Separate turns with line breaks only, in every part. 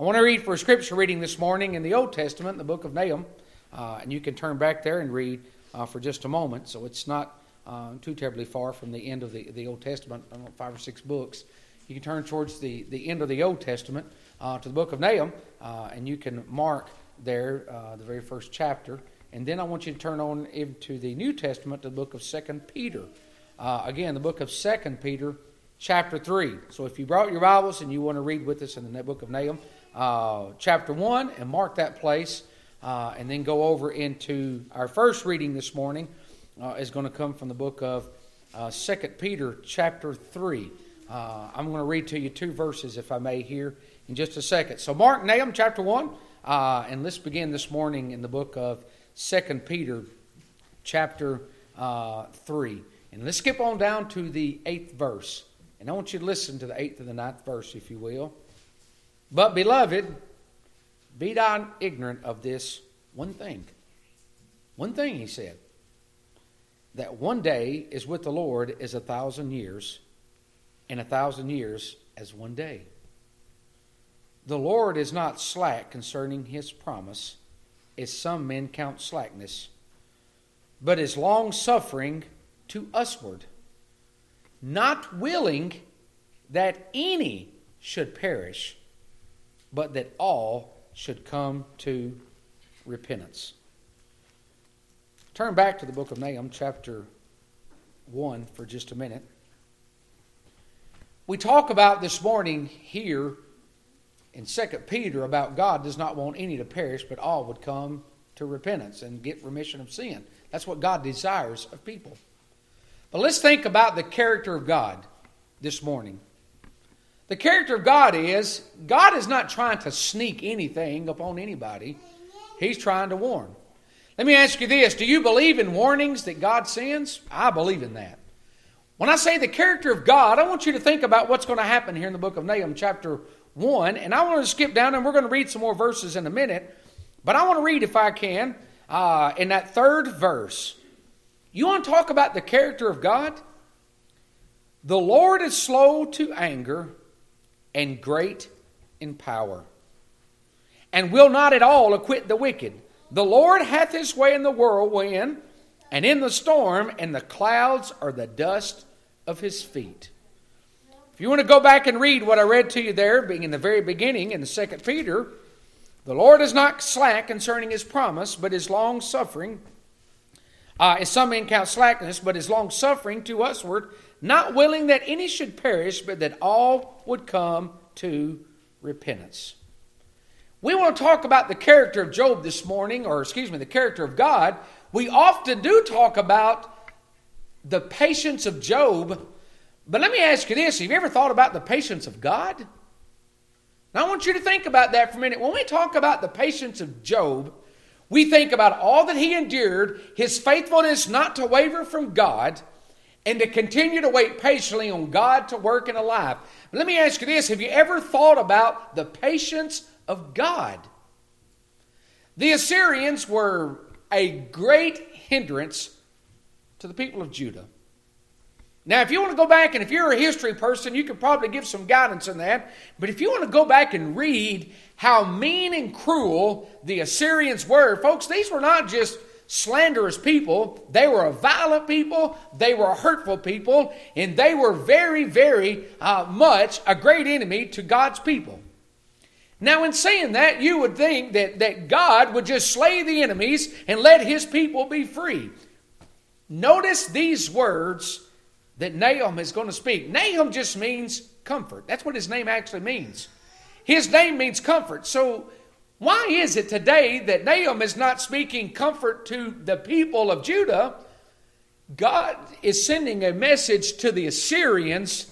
I want to read for a scripture reading this morning in the Old Testament, the book of Nahum. Uh, and you can turn back there and read uh, for just a moment. So it's not uh, too terribly far from the end of the, the Old Testament, know, five or six books. You can turn towards the, the end of the Old Testament uh, to the book of Nahum, uh, and you can mark there uh, the very first chapter. And then I want you to turn on into the New Testament to the book of Second Peter. again, the book of Second Peter, chapter 3. So if you brought your Bibles and you want to read with us in the book of Nahum, chapter 1, and mark that place uh, and then go over into our first reading this morning uh, is going to come from the book of uh, 2 Peter chapter 3. Uh, I'm going to read to you two verses, if I may, here in just a second. So, Mark Nahum chapter 1, uh, and let's begin this morning in the book of 2 Peter chapter uh, 3. And let's skip on down to the eighth verse. And I want you to listen to the eighth and the ninth verse, if you will. But, beloved, be not ignorant of this one thing. One thing, he said. That one day is with the Lord is a thousand years, and a thousand years as one day. The Lord is not slack concerning his promise, as some men count slackness, but is long suffering to usward, not willing that any should perish, but that all should come to repentance. Turn back to the book of Nahum, chapter 1, for just a minute. We talk about this morning here in 2 Peter about God does not want any to perish, but all would come to repentance and get remission of sin. That's what God desires of people. But let's think about the character of God this morning. The character of God is God is not trying to sneak anything upon anybody, He's trying to warn. Let me ask you this Do you believe in warnings that God sends? I believe in that. When I say the character of God, I want you to think about what's going to happen here in the book of Nahum, chapter 1. And I want to skip down, and we're going to read some more verses in a minute. But I want to read, if I can, uh, in that third verse. You want to talk about the character of God? The Lord is slow to anger and great in power, and will not at all acquit the wicked. The Lord hath his way in the whirlwind, and in the storm, and the clouds are the dust of his feet. If you want to go back and read what I read to you there, being in the very beginning in the second Peter, the Lord is not slack concerning his promise, but is long suffering. Uh, as some men count slackness, but is long suffering to usward, not willing that any should perish, but that all would come to repentance. We want to talk about the character of Job this morning, or excuse me, the character of God. We often do talk about the patience of Job, but let me ask you this have you ever thought about the patience of God? Now, I want you to think about that for a minute. When we talk about the patience of Job, we think about all that he endured, his faithfulness not to waver from God, and to continue to wait patiently on God to work in a life. But let me ask you this have you ever thought about the patience of God? The Assyrians were a great hindrance to the people of Judah. Now, if you want to go back, and if you're a history person, you could probably give some guidance on that. But if you want to go back and read how mean and cruel the Assyrians were, folks, these were not just slanderous people. They were a violent people. They were a hurtful people. And they were very, very uh, much a great enemy to God's people. Now, in saying that, you would think that, that God would just slay the enemies and let his people be free. Notice these words that Nahum is going to speak. Nahum just means comfort. That's what his name actually means. His name means comfort. So why is it today that Nahum is not speaking comfort to the people of Judah? God is sending a message to the Assyrians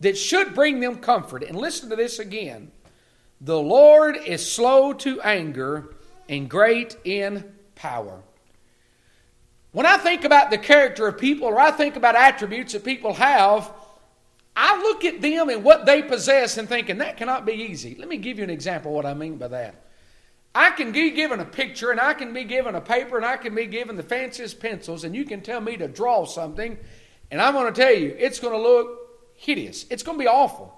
that should bring them comfort. And listen to this again The Lord is slow to anger and great in power. When I think about the character of people or I think about attributes that people have, I look at them and what they possess and thinking that cannot be easy. Let me give you an example of what I mean by that. I can be given a picture and I can be given a paper and I can be given the fanciest pencils and you can tell me to draw something and I'm going to tell you it's going to look hideous. It's going to be awful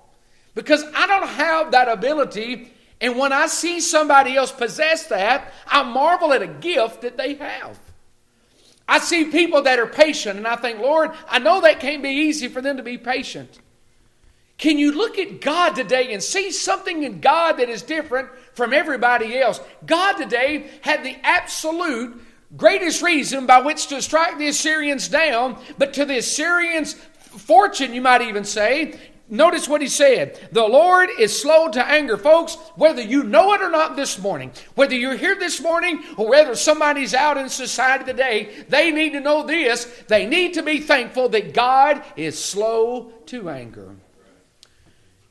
because I don't have that ability And when I see somebody else possess that, I marvel at a gift that they have. I see people that are patient, and I think, Lord, I know that can't be easy for them to be patient. Can you look at God today and see something in God that is different from everybody else? God today had the absolute greatest reason by which to strike the Assyrians down, but to the Assyrians' fortune, you might even say, Notice what he said. The Lord is slow to anger. Folks, whether you know it or not this morning, whether you're here this morning or whether somebody's out in society today, they need to know this. They need to be thankful that God is slow to anger.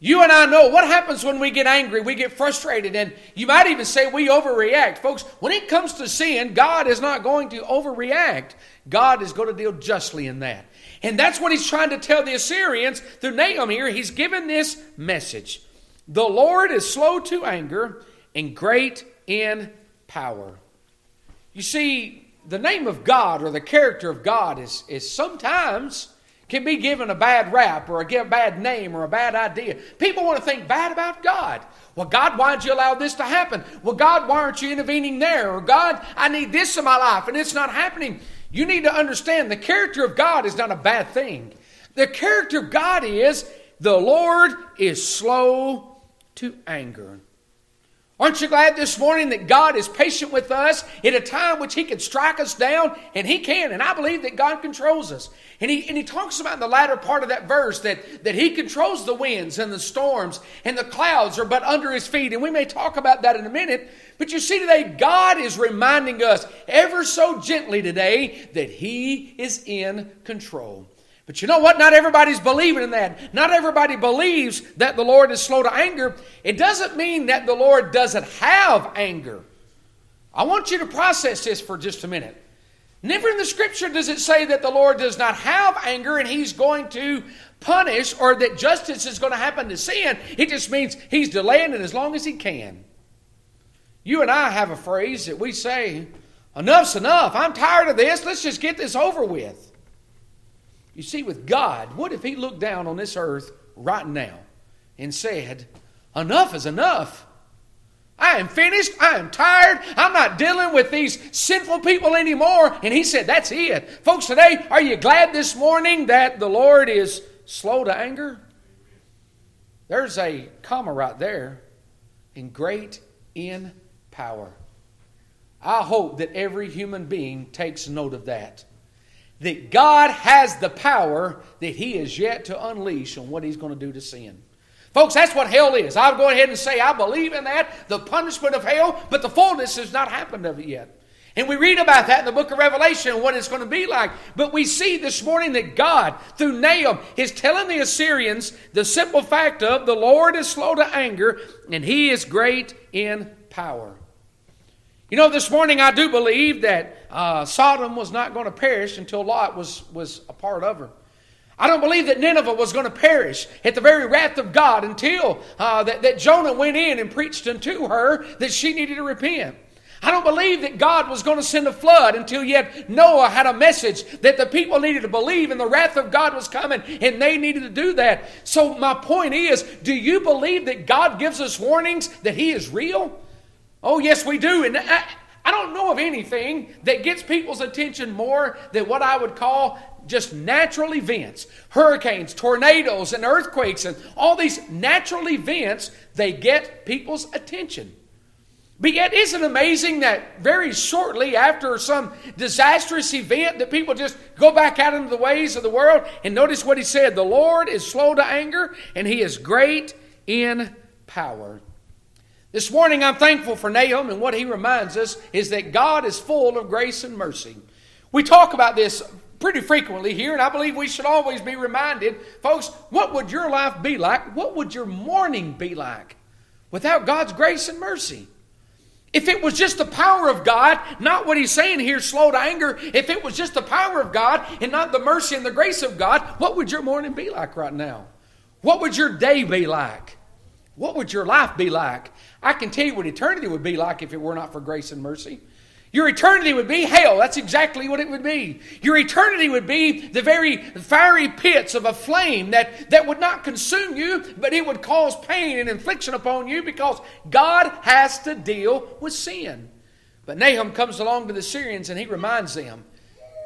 You and I know what happens when we get angry, we get frustrated, and you might even say we overreact. Folks, when it comes to sin, God is not going to overreact. God is going to deal justly in that. And that's what he's trying to tell the Assyrians through Nahum here. He's given this message The Lord is slow to anger and great in power. You see, the name of God or the character of God is, is sometimes can be given a bad rap or a bad name or a bad idea. People want to think bad about God. Well, God, why'd you allow this to happen? Well, God, why aren't you intervening there? Or God, I need this in my life and it's not happening. You need to understand the character of God is not a bad thing. The character of God is the Lord is slow to anger. Aren't you glad this morning that God is patient with us in a time which He can strike us down? And He can. And I believe that God controls us. And He, and he talks about in the latter part of that verse that, that He controls the winds and the storms and the clouds are but under His feet. And we may talk about that in a minute. But you see today, God is reminding us ever so gently today that He is in control. But you know what? Not everybody's believing in that. Not everybody believes that the Lord is slow to anger. It doesn't mean that the Lord doesn't have anger. I want you to process this for just a minute. Never in the scripture does it say that the Lord does not have anger and he's going to punish or that justice is going to happen to sin. It just means he's delaying it as long as he can. You and I have a phrase that we say, enough's enough. I'm tired of this. Let's just get this over with. You see, with God, what if He looked down on this earth right now and said, Enough is enough. I am finished. I am tired. I'm not dealing with these sinful people anymore. And he said, That's it. Folks, today, are you glad this morning that the Lord is slow to anger? There's a comma right there in great in power. I hope that every human being takes note of that that God has the power that He is yet to unleash on what He's going to do to sin. Folks, that's what hell is. I'll go ahead and say I believe in that, the punishment of hell, but the fullness has not happened of it yet. And we read about that in the book of Revelation, what it's going to be like. But we see this morning that God, through Nahum, is telling the Assyrians the simple fact of the Lord is slow to anger and he is great in power. You know, this morning I do believe that uh, Sodom was not going to perish until Lot was, was a part of her. I don't believe that Nineveh was going to perish at the very wrath of God until uh, that, that Jonah went in and preached unto her that she needed to repent. I don't believe that God was going to send a flood until yet Noah had a message that the people needed to believe and the wrath of God was coming and they needed to do that. So, my point is do you believe that God gives us warnings that He is real? Oh, yes, we do. And I, I don't know of anything that gets people's attention more than what I would call just natural events hurricanes, tornadoes, and earthquakes, and all these natural events, they get people's attention. But yet, isn't it amazing that very shortly after some disastrous event, that people just go back out into the ways of the world? And notice what he said the Lord is slow to anger, and he is great in power. This morning, I'm thankful for Nahum, and what he reminds us is that God is full of grace and mercy. We talk about this pretty frequently here, and I believe we should always be reminded, folks, what would your life be like? What would your morning be like without God's grace and mercy? If it was just the power of God, not what he's saying here, slow to anger, if it was just the power of God and not the mercy and the grace of God, what would your morning be like right now? What would your day be like? What would your life be like? I can tell you what eternity would be like if it were not for grace and mercy. Your eternity would be hell. That's exactly what it would be. Your eternity would be the very fiery pits of a flame that, that would not consume you, but it would cause pain and infliction upon you because God has to deal with sin. But Nahum comes along to the Syrians and he reminds them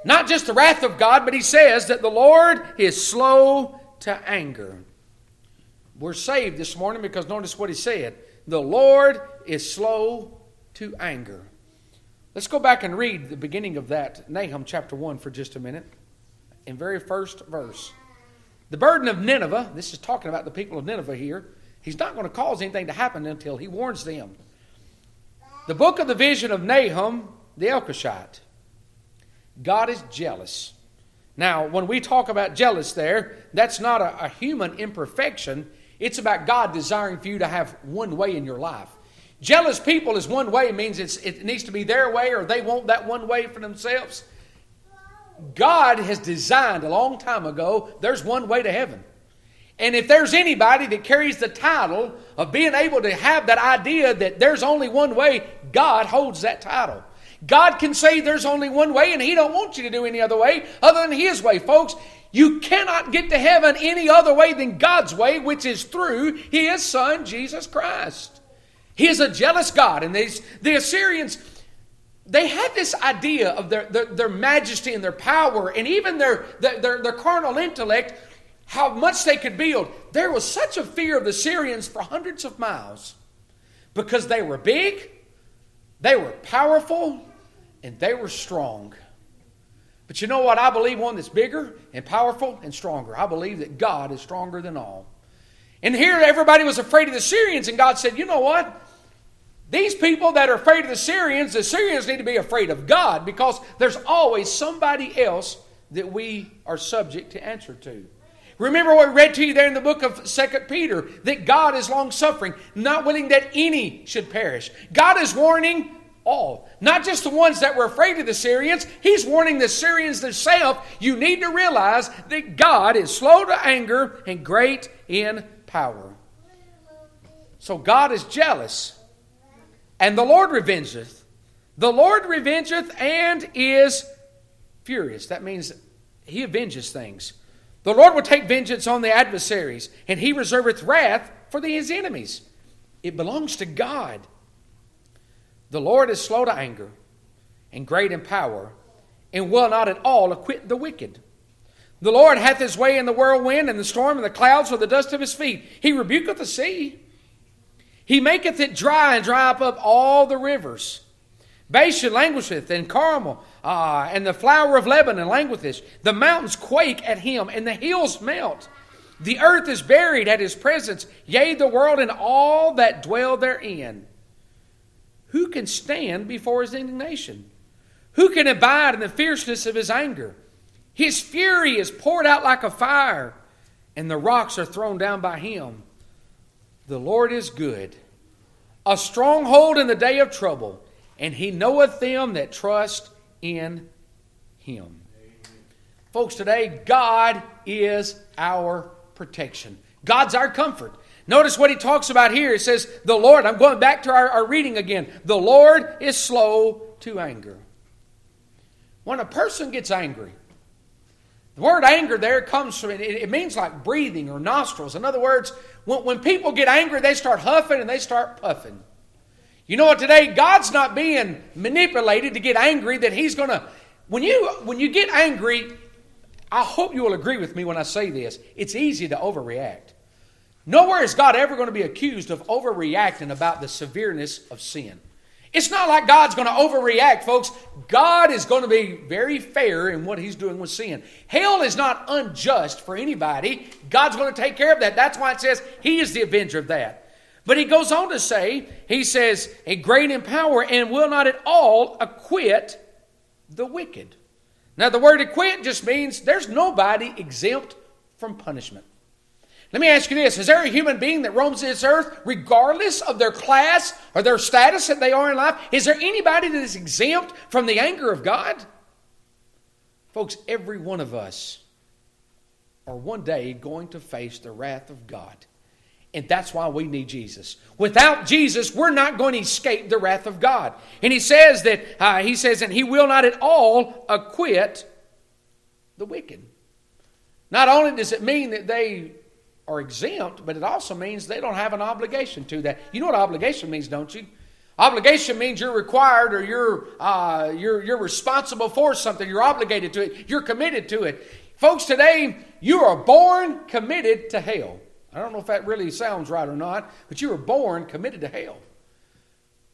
not just the wrath of God, but he says that the Lord is slow to anger. We're saved this morning because notice what he said the Lord is slow to anger. Let's go back and read the beginning of that, Nahum chapter 1, for just a minute. In very first verse. The burden of Nineveh, this is talking about the people of Nineveh here, he's not going to cause anything to happen until he warns them. The book of the vision of Nahum, the Elkoshite. God is jealous. Now, when we talk about jealous there, that's not a, a human imperfection. It's about God desiring for you to have one way in your life. Jealous people is one way, means it needs to be their way or they want that one way for themselves. God has designed a long time ago, there's one way to heaven. And if there's anybody that carries the title of being able to have that idea that there's only one way, God holds that title. God can say there's only one way and he don't want you to do any other way other than his way. Folks, you cannot get to heaven any other way than God's way, which is through his son Jesus Christ. He is a jealous God. And these, the Assyrians, they had this idea of their, their, their majesty and their power and even their, their, their carnal intellect, how much they could build. There was such a fear of the Syrians for hundreds of miles because they were big, they were powerful, and they were strong. But you know what? I believe one that's bigger and powerful and stronger. I believe that God is stronger than all. And here everybody was afraid of the Syrians, and God said, You know what? These people that are afraid of the Syrians, the Syrians need to be afraid of God because there's always somebody else that we are subject to answer to. Remember what we read to you there in the book of Second Peter that God is long suffering, not willing that any should perish. God is warning all, not just the ones that were afraid of the Syrians. He's warning the Syrians themselves. You need to realize that God is slow to anger and great in power. So God is jealous and the Lord revengeth. The Lord revengeth and is furious. That means he avenges things. The Lord will take vengeance on the adversaries, and he reserveth wrath for his enemies. It belongs to God. The Lord is slow to anger and great in power, and will not at all acquit the wicked. The Lord hath his way in the whirlwind and the storm and the clouds for the dust of his feet. He rebuketh the sea he maketh it dry and dry up all the rivers. Bashan languisheth, and Carmel, uh, and the flower of Lebanon languisheth. The mountains quake at him, and the hills melt. The earth is buried at his presence, yea, the world and all that dwell therein. Who can stand before his indignation? Who can abide in the fierceness of his anger? His fury is poured out like a fire, and the rocks are thrown down by him. The Lord is good, a stronghold in the day of trouble, and he knoweth them that trust in him. Folks, today, God is our protection. God's our comfort. Notice what he talks about here. It says, The Lord, I'm going back to our, our reading again. The Lord is slow to anger. When a person gets angry, the word anger there comes from, it, it means like breathing or nostrils. In other words, when, when people get angry, they start huffing and they start puffing. You know what, today, God's not being manipulated to get angry that He's going to. When you, when you get angry, I hope you will agree with me when I say this. It's easy to overreact. Nowhere is God ever going to be accused of overreacting about the severeness of sin. It's not like God's going to overreact, folks. God is going to be very fair in what He's doing with sin. Hell is not unjust for anybody. God's going to take care of that. That's why it says He is the avenger of that. But He goes on to say, He says, a great in power and will not at all acquit the wicked. Now, the word acquit just means there's nobody exempt from punishment. Let me ask you this Is there a human being that roams this earth, regardless of their class or their status that they are in life? Is there anybody that is exempt from the anger of God? Folks, every one of us are one day going to face the wrath of God. And that's why we need Jesus. Without Jesus, we're not going to escape the wrath of God. And he says that, uh, he says, and he will not at all acquit the wicked. Not only does it mean that they are exempt, but it also means they don't have an obligation to that. You know what obligation means, don't you? Obligation means you're required or you're, uh, you're, you're responsible for something. You're obligated to it. You're committed to it. Folks, today, you are born committed to hell. I don't know if that really sounds right or not, but you were born committed to hell.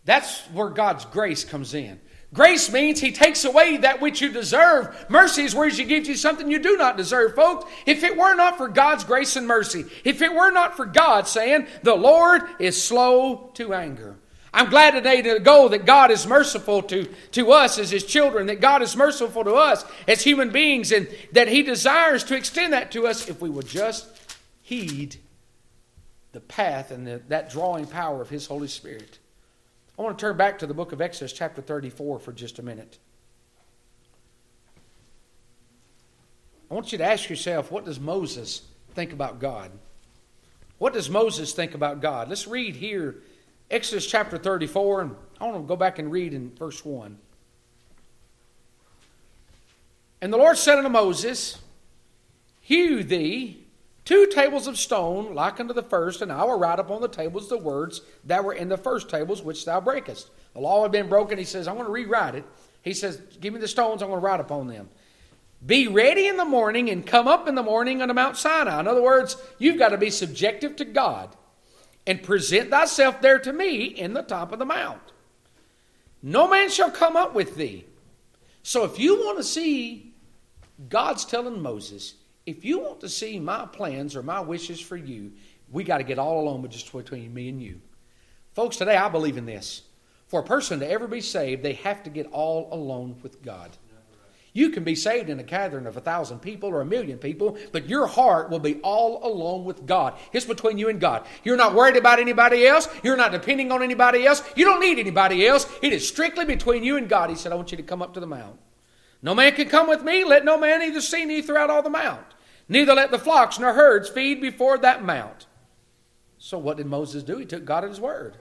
That's where God's grace comes in. Grace means He takes away that which you deserve. Mercy is where He gives you something you do not deserve, folks. If it were not for God's grace and mercy, if it were not for God saying, the Lord is slow to anger. I'm glad today to go that God is merciful to, to us as His children, that God is merciful to us as human beings, and that He desires to extend that to us if we would just heed the path and the, that drawing power of His Holy Spirit. I want to turn back to the book of Exodus, chapter 34, for just a minute. I want you to ask yourself what does Moses think about God? What does Moses think about God? Let's read here, Exodus chapter 34, and I want to go back and read in verse 1. And the Lord said unto Moses, Hew thee Two tables of stone, like unto the first, and I will write upon the tables the words that were in the first tables which thou breakest. The law had been broken. He says, I'm going to rewrite it. He says, Give me the stones, I'm going to write upon them. Be ready in the morning and come up in the morning unto Mount Sinai. In other words, you've got to be subjective to God and present thyself there to me in the top of the mount. No man shall come up with thee. So if you want to see, God's telling Moses, if you want to see my plans or my wishes for you, we got to get all alone with just between me and you. Folks, today I believe in this. For a person to ever be saved, they have to get all alone with God. You can be saved in a gathering of a thousand people or a million people, but your heart will be all alone with God. It's between you and God. You're not worried about anybody else. You're not depending on anybody else. You don't need anybody else. It is strictly between you and God. He said, I want you to come up to the mount. No man can come with me. Let no man either see me throughout all the mount. Neither let the flocks nor herds feed before that mount. So what did Moses do? He took God at his word.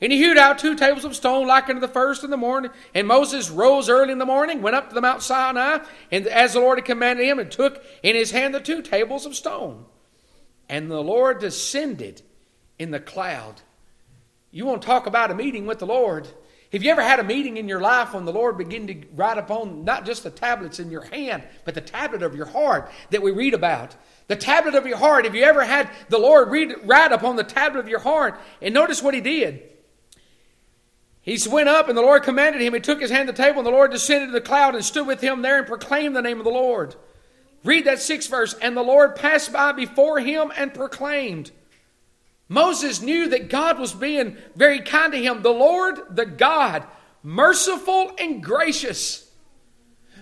And he hewed out two tables of stone like unto the first in the morning. And Moses rose early in the morning, went up to the Mount Sinai, and as the Lord had commanded him, and took in his hand the two tables of stone. And the Lord descended in the cloud. You want to talk about a meeting with the Lord? Have you ever had a meeting in your life when the Lord began to write upon not just the tablets in your hand, but the tablet of your heart that we read about? The tablet of your heart. Have you ever had the Lord read, write upon the tablet of your heart? And notice what he did. He went up, and the Lord commanded him. He took his hand to the table, and the Lord descended to the cloud and stood with him there and proclaimed the name of the Lord. Read that sixth verse. And the Lord passed by before him and proclaimed. Moses knew that God was being very kind to him. The Lord, the God, merciful and gracious.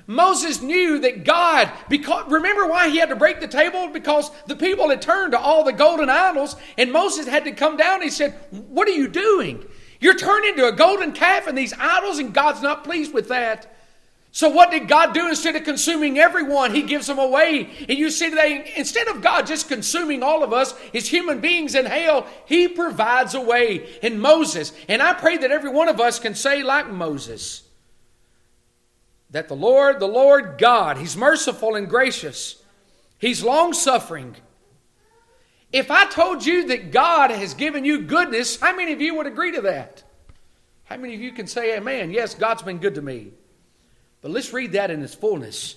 Moses knew that God, because remember why he had to break the table? Because the people had turned to all the golden idols, and Moses had to come down. And he said, What are you doing? You're turning to a golden calf and these idols, and God's not pleased with that. So, what did God do instead of consuming everyone? He gives them away. And you see today, instead of God just consuming all of us as human beings in hell, He provides a way in Moses. And I pray that every one of us can say, like Moses, that the Lord, the Lord God, He's merciful and gracious, He's long suffering. If I told you that God has given you goodness, how many of you would agree to that? How many of you can say, Amen? Yes, God's been good to me. But let's read that in its fullness.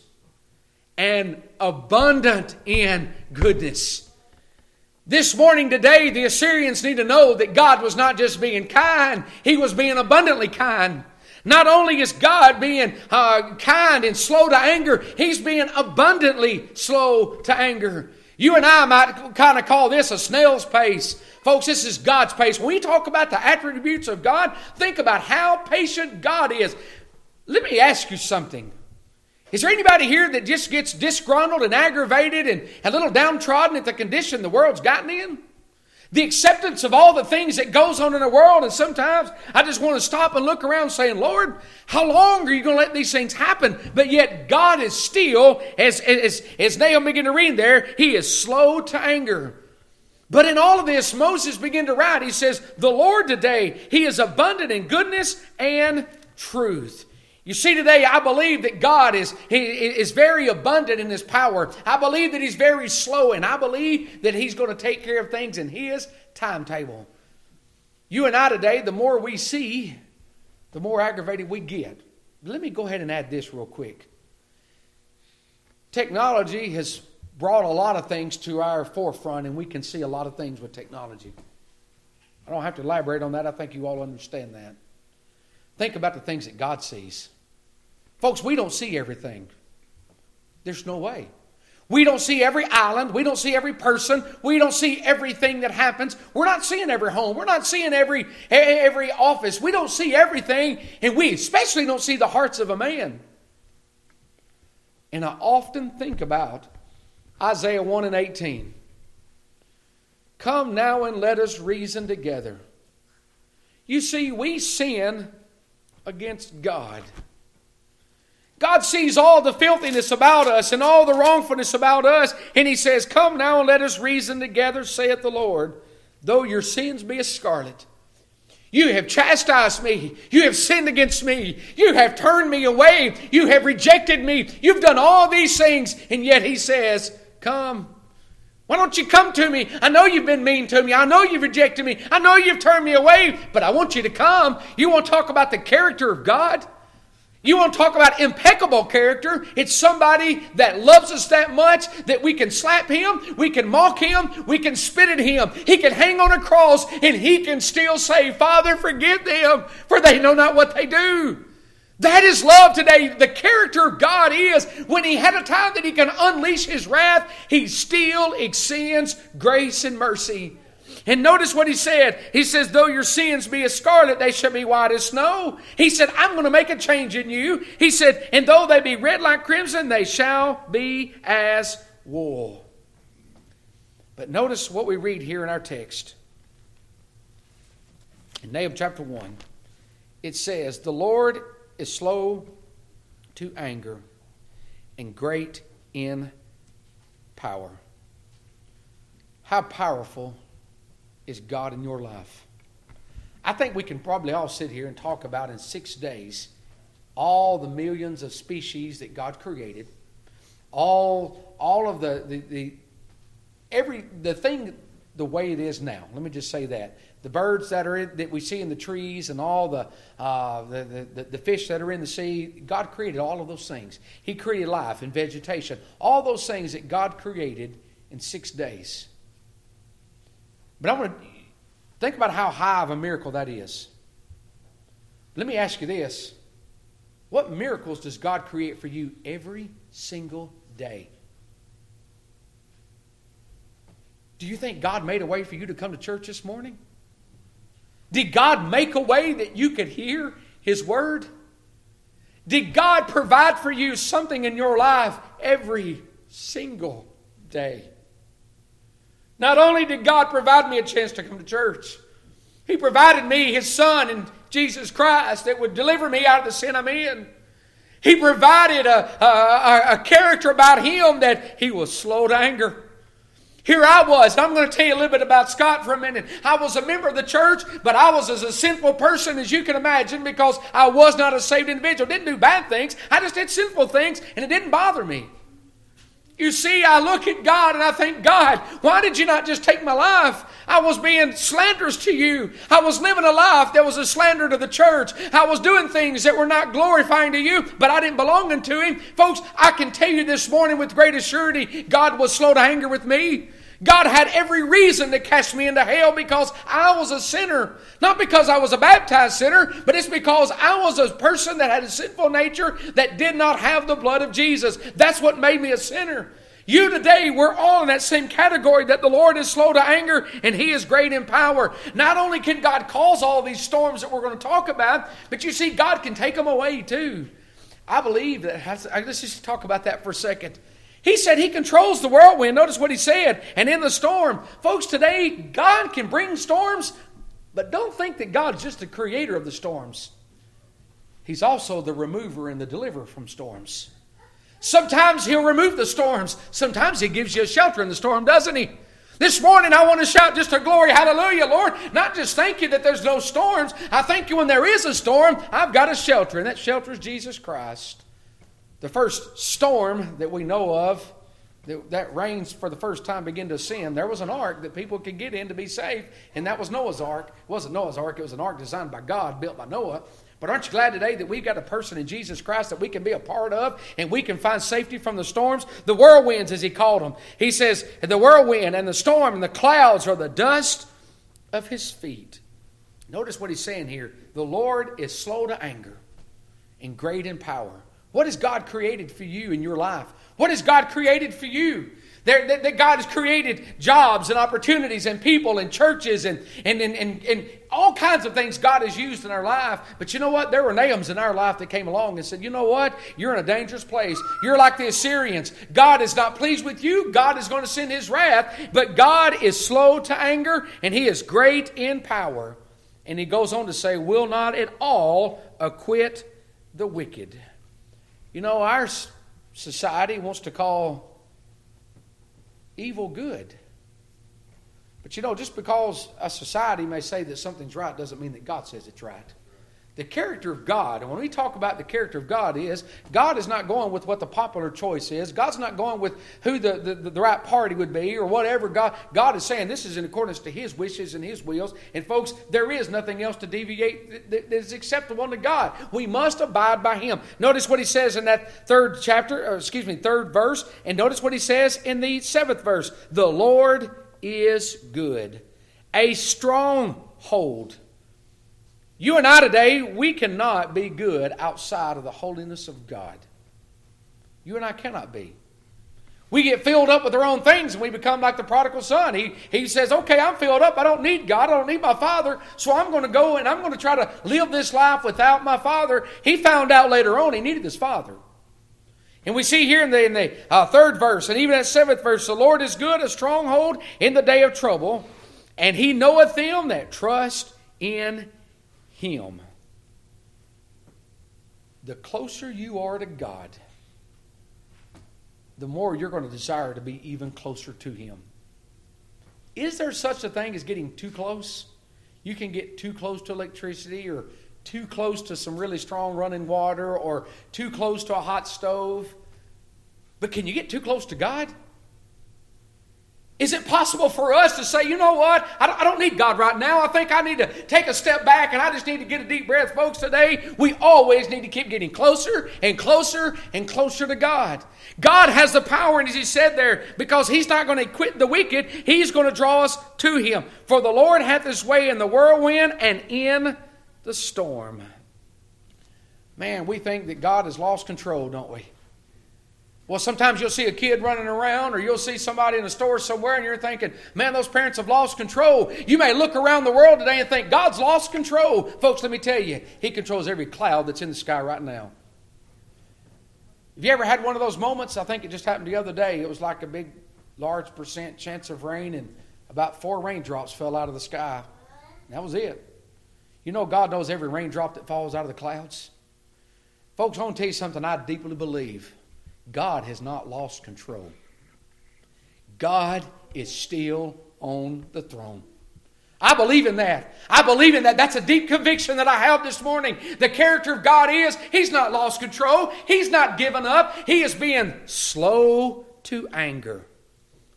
And abundant in goodness. This morning, today, the Assyrians need to know that God was not just being kind, He was being abundantly kind. Not only is God being uh, kind and slow to anger, He's being abundantly slow to anger. You and I might kind of call this a snail's pace. Folks, this is God's pace. When we talk about the attributes of God, think about how patient God is. Let me ask you something. Is there anybody here that just gets disgruntled and aggravated and a little downtrodden at the condition the world's gotten in? The acceptance of all the things that goes on in the world, and sometimes I just want to stop and look around saying, Lord, how long are you going to let these things happen? But yet God is still, as, as, as Nahum began to read there, He is slow to anger. But in all of this, Moses began to write. He says, The Lord today, He is abundant in goodness and truth. You see, today I believe that God is, he, is very abundant in His power. I believe that He's very slow, and I believe that He's going to take care of things in His timetable. You and I today, the more we see, the more aggravated we get. Let me go ahead and add this real quick. Technology has brought a lot of things to our forefront, and we can see a lot of things with technology. I don't have to elaborate on that. I think you all understand that. Think about the things that God sees. Folks, we don't see everything. There's no way. We don't see every island. We don't see every person. We don't see everything that happens. We're not seeing every home. We're not seeing every, every office. We don't see everything, and we especially don't see the hearts of a man. And I often think about Isaiah 1 and 18. Come now and let us reason together. You see, we sin against God. God sees all the filthiness about us and all the wrongfulness about us, and He says, Come now and let us reason together, saith the Lord, though your sins be as scarlet. You have chastised me. You have sinned against me. You have turned me away. You have rejected me. You've done all these things, and yet He says, Come. Why don't you come to me? I know you've been mean to me. I know you've rejected me. I know you've turned me away, but I want you to come. You want to talk about the character of God? You want to talk about impeccable character? It's somebody that loves us that much that we can slap him, we can mock him, we can spit at him. He can hang on a cross and he can still say, Father, forgive them, for they know not what they do. That is love today. The character of God is when He had a time that He can unleash His wrath, He still extends grace and mercy. And notice what he said. He says, Though your sins be as scarlet, they shall be white as snow. He said, I'm going to make a change in you. He said, And though they be red like crimson, they shall be as wool. But notice what we read here in our text. In Nahum chapter 1, it says, The Lord is slow to anger and great in power. How powerful is God in your life? I think we can probably all sit here and talk about in six days all the millions of species that God created, all, all of the, the, the every the thing the way it is now. Let me just say that the birds that are in, that we see in the trees and all the, uh, the, the, the fish that are in the sea. God created all of those things. He created life and vegetation. All those things that God created in six days. But I want to think about how high of a miracle that is. Let me ask you this What miracles does God create for you every single day? Do you think God made a way for you to come to church this morning? Did God make a way that you could hear His Word? Did God provide for you something in your life every single day? Not only did God provide me a chance to come to church, He provided me His Son and Jesus Christ that would deliver me out of the sin I'm in. He provided a, a, a character about Him that He was slow to anger. Here I was, I'm going to tell you a little bit about Scott for a minute. I was a member of the church, but I was as a sinful person as you can imagine because I was not a saved individual. Didn't do bad things, I just did sinful things, and it didn't bother me. You see, I look at God and I think, God, why did you not just take my life? I was being slanderous to you. I was living a life that was a slander to the church. I was doing things that were not glorifying to you, but I didn't belong unto Him. Folks, I can tell you this morning with great assurity, God was slow to anger with me. God had every reason to cast me into hell because I was a sinner. Not because I was a baptized sinner, but it's because I was a person that had a sinful nature that did not have the blood of Jesus. That's what made me a sinner. You today, we're all in that same category that the Lord is slow to anger and He is great in power. Not only can God cause all these storms that we're going to talk about, but you see, God can take them away too. I believe that. Let's just talk about that for a second. He said he controls the whirlwind. Notice what he said. And in the storm. Folks, today, God can bring storms, but don't think that God's just the creator of the storms. He's also the remover and the deliverer from storms. Sometimes he'll remove the storms. Sometimes he gives you a shelter in the storm, doesn't he? This morning, I want to shout just a glory, hallelujah, Lord. Not just thank you that there's no storms. I thank you when there is a storm, I've got a shelter, and that shelter is Jesus Christ. The first storm that we know of that, that rains for the first time begin to ascend, there was an ark that people could get in to be safe, and that was Noah's ark. It wasn't Noah's ark, it was an ark designed by God, built by Noah. But aren't you glad today that we've got a person in Jesus Christ that we can be a part of and we can find safety from the storms? The whirlwinds, as he called them. He says, the whirlwind and the storm and the clouds are the dust of his feet. Notice what he's saying here. The Lord is slow to anger and great in power. What has God created for you in your life? What has God created for you? That, God has created jobs and opportunities and people and churches and, and, and, and, and all kinds of things God has used in our life. But you know what? There were Nahums in our life that came along and said, You know what? You're in a dangerous place. You're like the Assyrians. God is not pleased with you. God is going to send his wrath. But God is slow to anger and he is great in power. And he goes on to say, Will not at all acquit the wicked. You know, our society wants to call evil good. But you know, just because a society may say that something's right doesn't mean that God says it's right. The character of God, and when we talk about the character of God, is God is not going with what the popular choice is. God's not going with who the, the, the, right party would be or whatever. God, God is saying this is in accordance to His wishes and His wills. And folks, there is nothing else to deviate that is acceptable to God. We must abide by Him. Notice what He says in that third chapter, excuse me, third verse, and notice what He says in the seventh verse The Lord is good, a stronghold you and I today, we cannot be good outside of the holiness of God. You and I cannot be. We get filled up with our own things and we become like the prodigal son. He, he says, Okay, I'm filled up. I don't need God. I don't need my father. So I'm going to go and I'm going to try to live this life without my father. He found out later on he needed his father. And we see here in the, in the uh, third verse and even that seventh verse the Lord is good, a stronghold in the day of trouble, and he knoweth them that trust in him, the closer you are to God, the more you're going to desire to be even closer to Him. Is there such a thing as getting too close? You can get too close to electricity or too close to some really strong running water or too close to a hot stove. But can you get too close to God? Is it possible for us to say, you know what? I don't need God right now. I think I need to take a step back and I just need to get a deep breath. Folks, today we always need to keep getting closer and closer and closer to God. God has the power, and as He said there, because He's not going to quit the wicked, He's going to draw us to Him. For the Lord hath His way in the whirlwind and in the storm. Man, we think that God has lost control, don't we? Well, sometimes you'll see a kid running around, or you'll see somebody in a store somewhere, and you're thinking, man, those parents have lost control. You may look around the world today and think, God's lost control. Folks, let me tell you, He controls every cloud that's in the sky right now. Have you ever had one of those moments? I think it just happened the other day. It was like a big, large percent chance of rain, and about four raindrops fell out of the sky. That was it. You know, God knows every raindrop that falls out of the clouds. Folks, I want to tell you something I deeply believe. God has not lost control. God is still on the throne. I believe in that. I believe in that. That's a deep conviction that I have this morning. The character of God is He's not lost control, He's not given up, He is being slow to anger.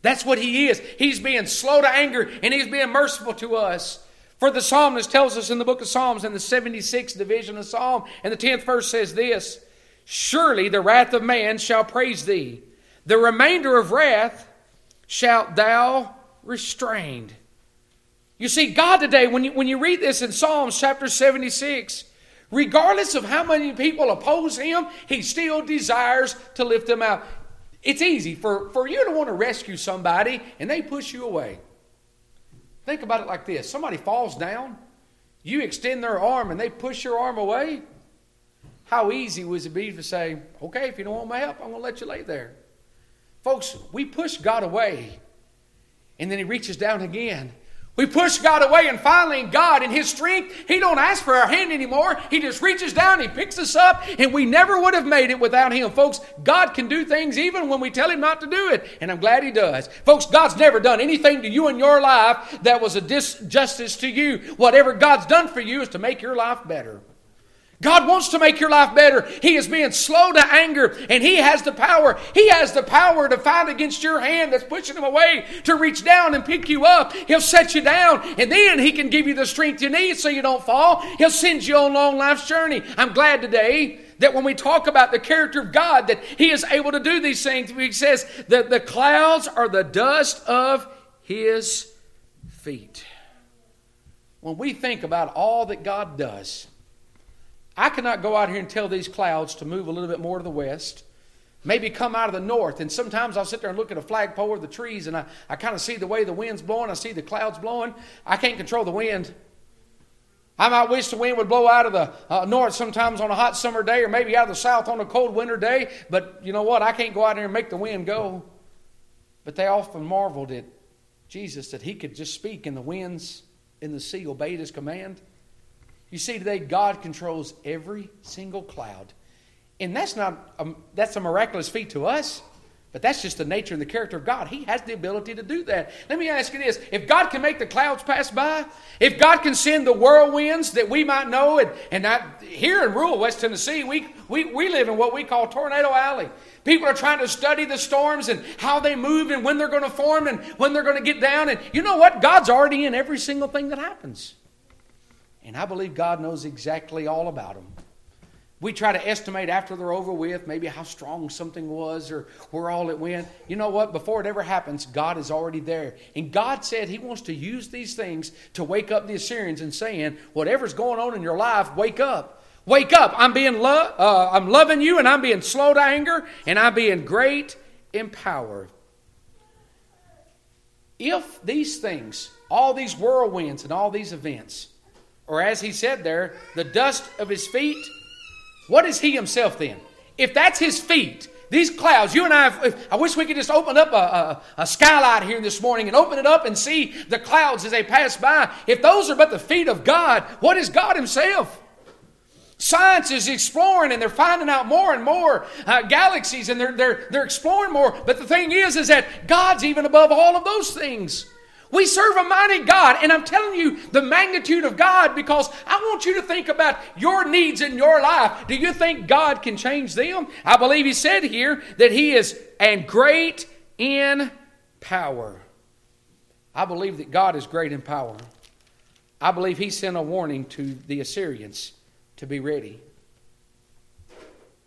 That's what He is. He's being slow to anger and He's being merciful to us. For the psalmist tells us in the book of Psalms, in the 76th division of Psalm, and the 10th verse says this Surely the wrath of man shall praise thee. The remainder of wrath shalt thou restrain. You see, God today, when you, when you read this in Psalms chapter 76, regardless of how many people oppose him, he still desires to lift them out. It's easy for, for you to want to rescue somebody and they push you away. Think about it like this somebody falls down, you extend their arm and they push your arm away. How easy was it be to say, okay, if you don't want my help, I'm going to let you lay there? Folks, we push God away, and then He reaches down again. We push God away, and finally, God, in His strength, He don't ask for our hand anymore. He just reaches down, He picks us up, and we never would have made it without Him. Folks, God can do things even when we tell Him not to do it, and I'm glad He does. Folks, God's never done anything to you in your life that was a disjustice to you. Whatever God's done for you is to make your life better. God wants to make your life better. He is being slow to anger, and He has the power. He has the power to fight against your hand that's pushing Him away to reach down and pick you up. He'll set you down, and then He can give you the strength you need so you don't fall. He'll send you on long life's journey. I'm glad today that when we talk about the character of God, that He is able to do these things. He says that the clouds are the dust of His feet. When we think about all that God does, I cannot go out here and tell these clouds to move a little bit more to the west, maybe come out of the north. And sometimes I'll sit there and look at a flagpole or the trees and I, I kind of see the way the wind's blowing. I see the clouds blowing. I can't control the wind. I might wish the wind would blow out of the uh, north sometimes on a hot summer day or maybe out of the south on a cold winter day. But you know what? I can't go out there and make the wind go. But they often marveled at Jesus that he could just speak and the winds in the sea obeyed his command. You see, today God controls every single cloud. And that's not a, that's a miraculous feat to us, but that's just the nature and the character of God. He has the ability to do that. Let me ask you this if God can make the clouds pass by, if God can send the whirlwinds that we might know, and, and not, here in rural West Tennessee, we, we, we live in what we call Tornado Alley. People are trying to study the storms and how they move and when they're going to form and when they're going to get down. And you know what? God's already in every single thing that happens. And I believe God knows exactly all about them. We try to estimate after they're over with, maybe how strong something was or where all it went. You know what? Before it ever happens, God is already there. And God said He wants to use these things to wake up the Assyrians and saying, whatever's going on in your life, wake up. Wake up. I'm being lo- uh, I'm loving you and I'm being slow to anger and I'm being great in power. If these things, all these whirlwinds and all these events, or as he said there, the dust of his feet. What is he himself then? If that's his feet, these clouds, you and I, I wish we could just open up a, a, a, skylight here this morning and open it up and see the clouds as they pass by. If those are but the feet of God, what is God Himself? Science is exploring and they're finding out more and more uh, galaxies and they're, they're, they're exploring more. But the thing is, is that God's even above all of those things. We serve a mighty God, and I'm telling you the magnitude of God because I want you to think about your needs in your life. Do you think God can change them? I believe He said here that He is and great in power. I believe that God is great in power. I believe He sent a warning to the Assyrians to be ready.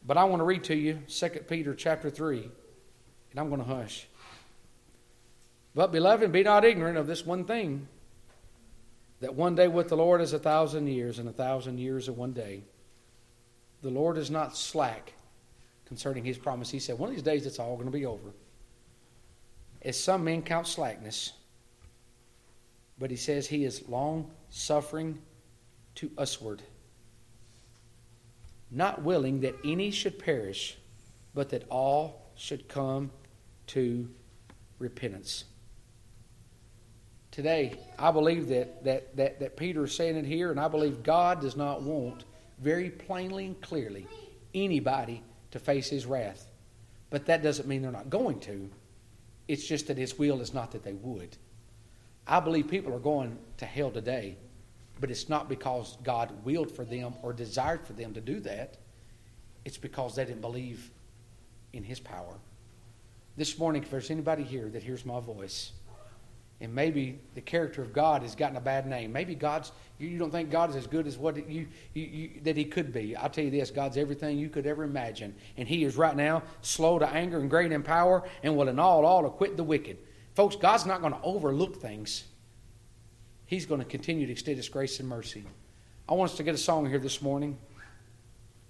But I want to read to you 2 Peter chapter 3, and I'm going to hush. But, beloved, be not ignorant of this one thing that one day with the Lord is a thousand years, and a thousand years of one day. The Lord is not slack concerning his promise. He said, One of these days it's all going to be over. As some men count slackness, but he says he is long suffering to usward, not willing that any should perish, but that all should come to repentance today, I believe that, that, that, that Peter is saying it here, and I believe God does not want very plainly and clearly anybody to face his wrath. But that doesn't mean they're not going to. It's just that his will is not that they would. I believe people are going to hell today, but it's not because God willed for them or desired for them to do that. It's because they didn't believe in his power. This morning, if there's anybody here that hears my voice, and maybe the character of God has gotten a bad name. Maybe God's you don't think God is as good as what you, you, you, that He could be. I'll tell you this: God's everything you could ever imagine, and He is right now slow to anger and great in power, and will in all all acquit the wicked. Folks, God's not going to overlook things. He's going to continue to extend His grace and mercy. I want us to get a song here this morning.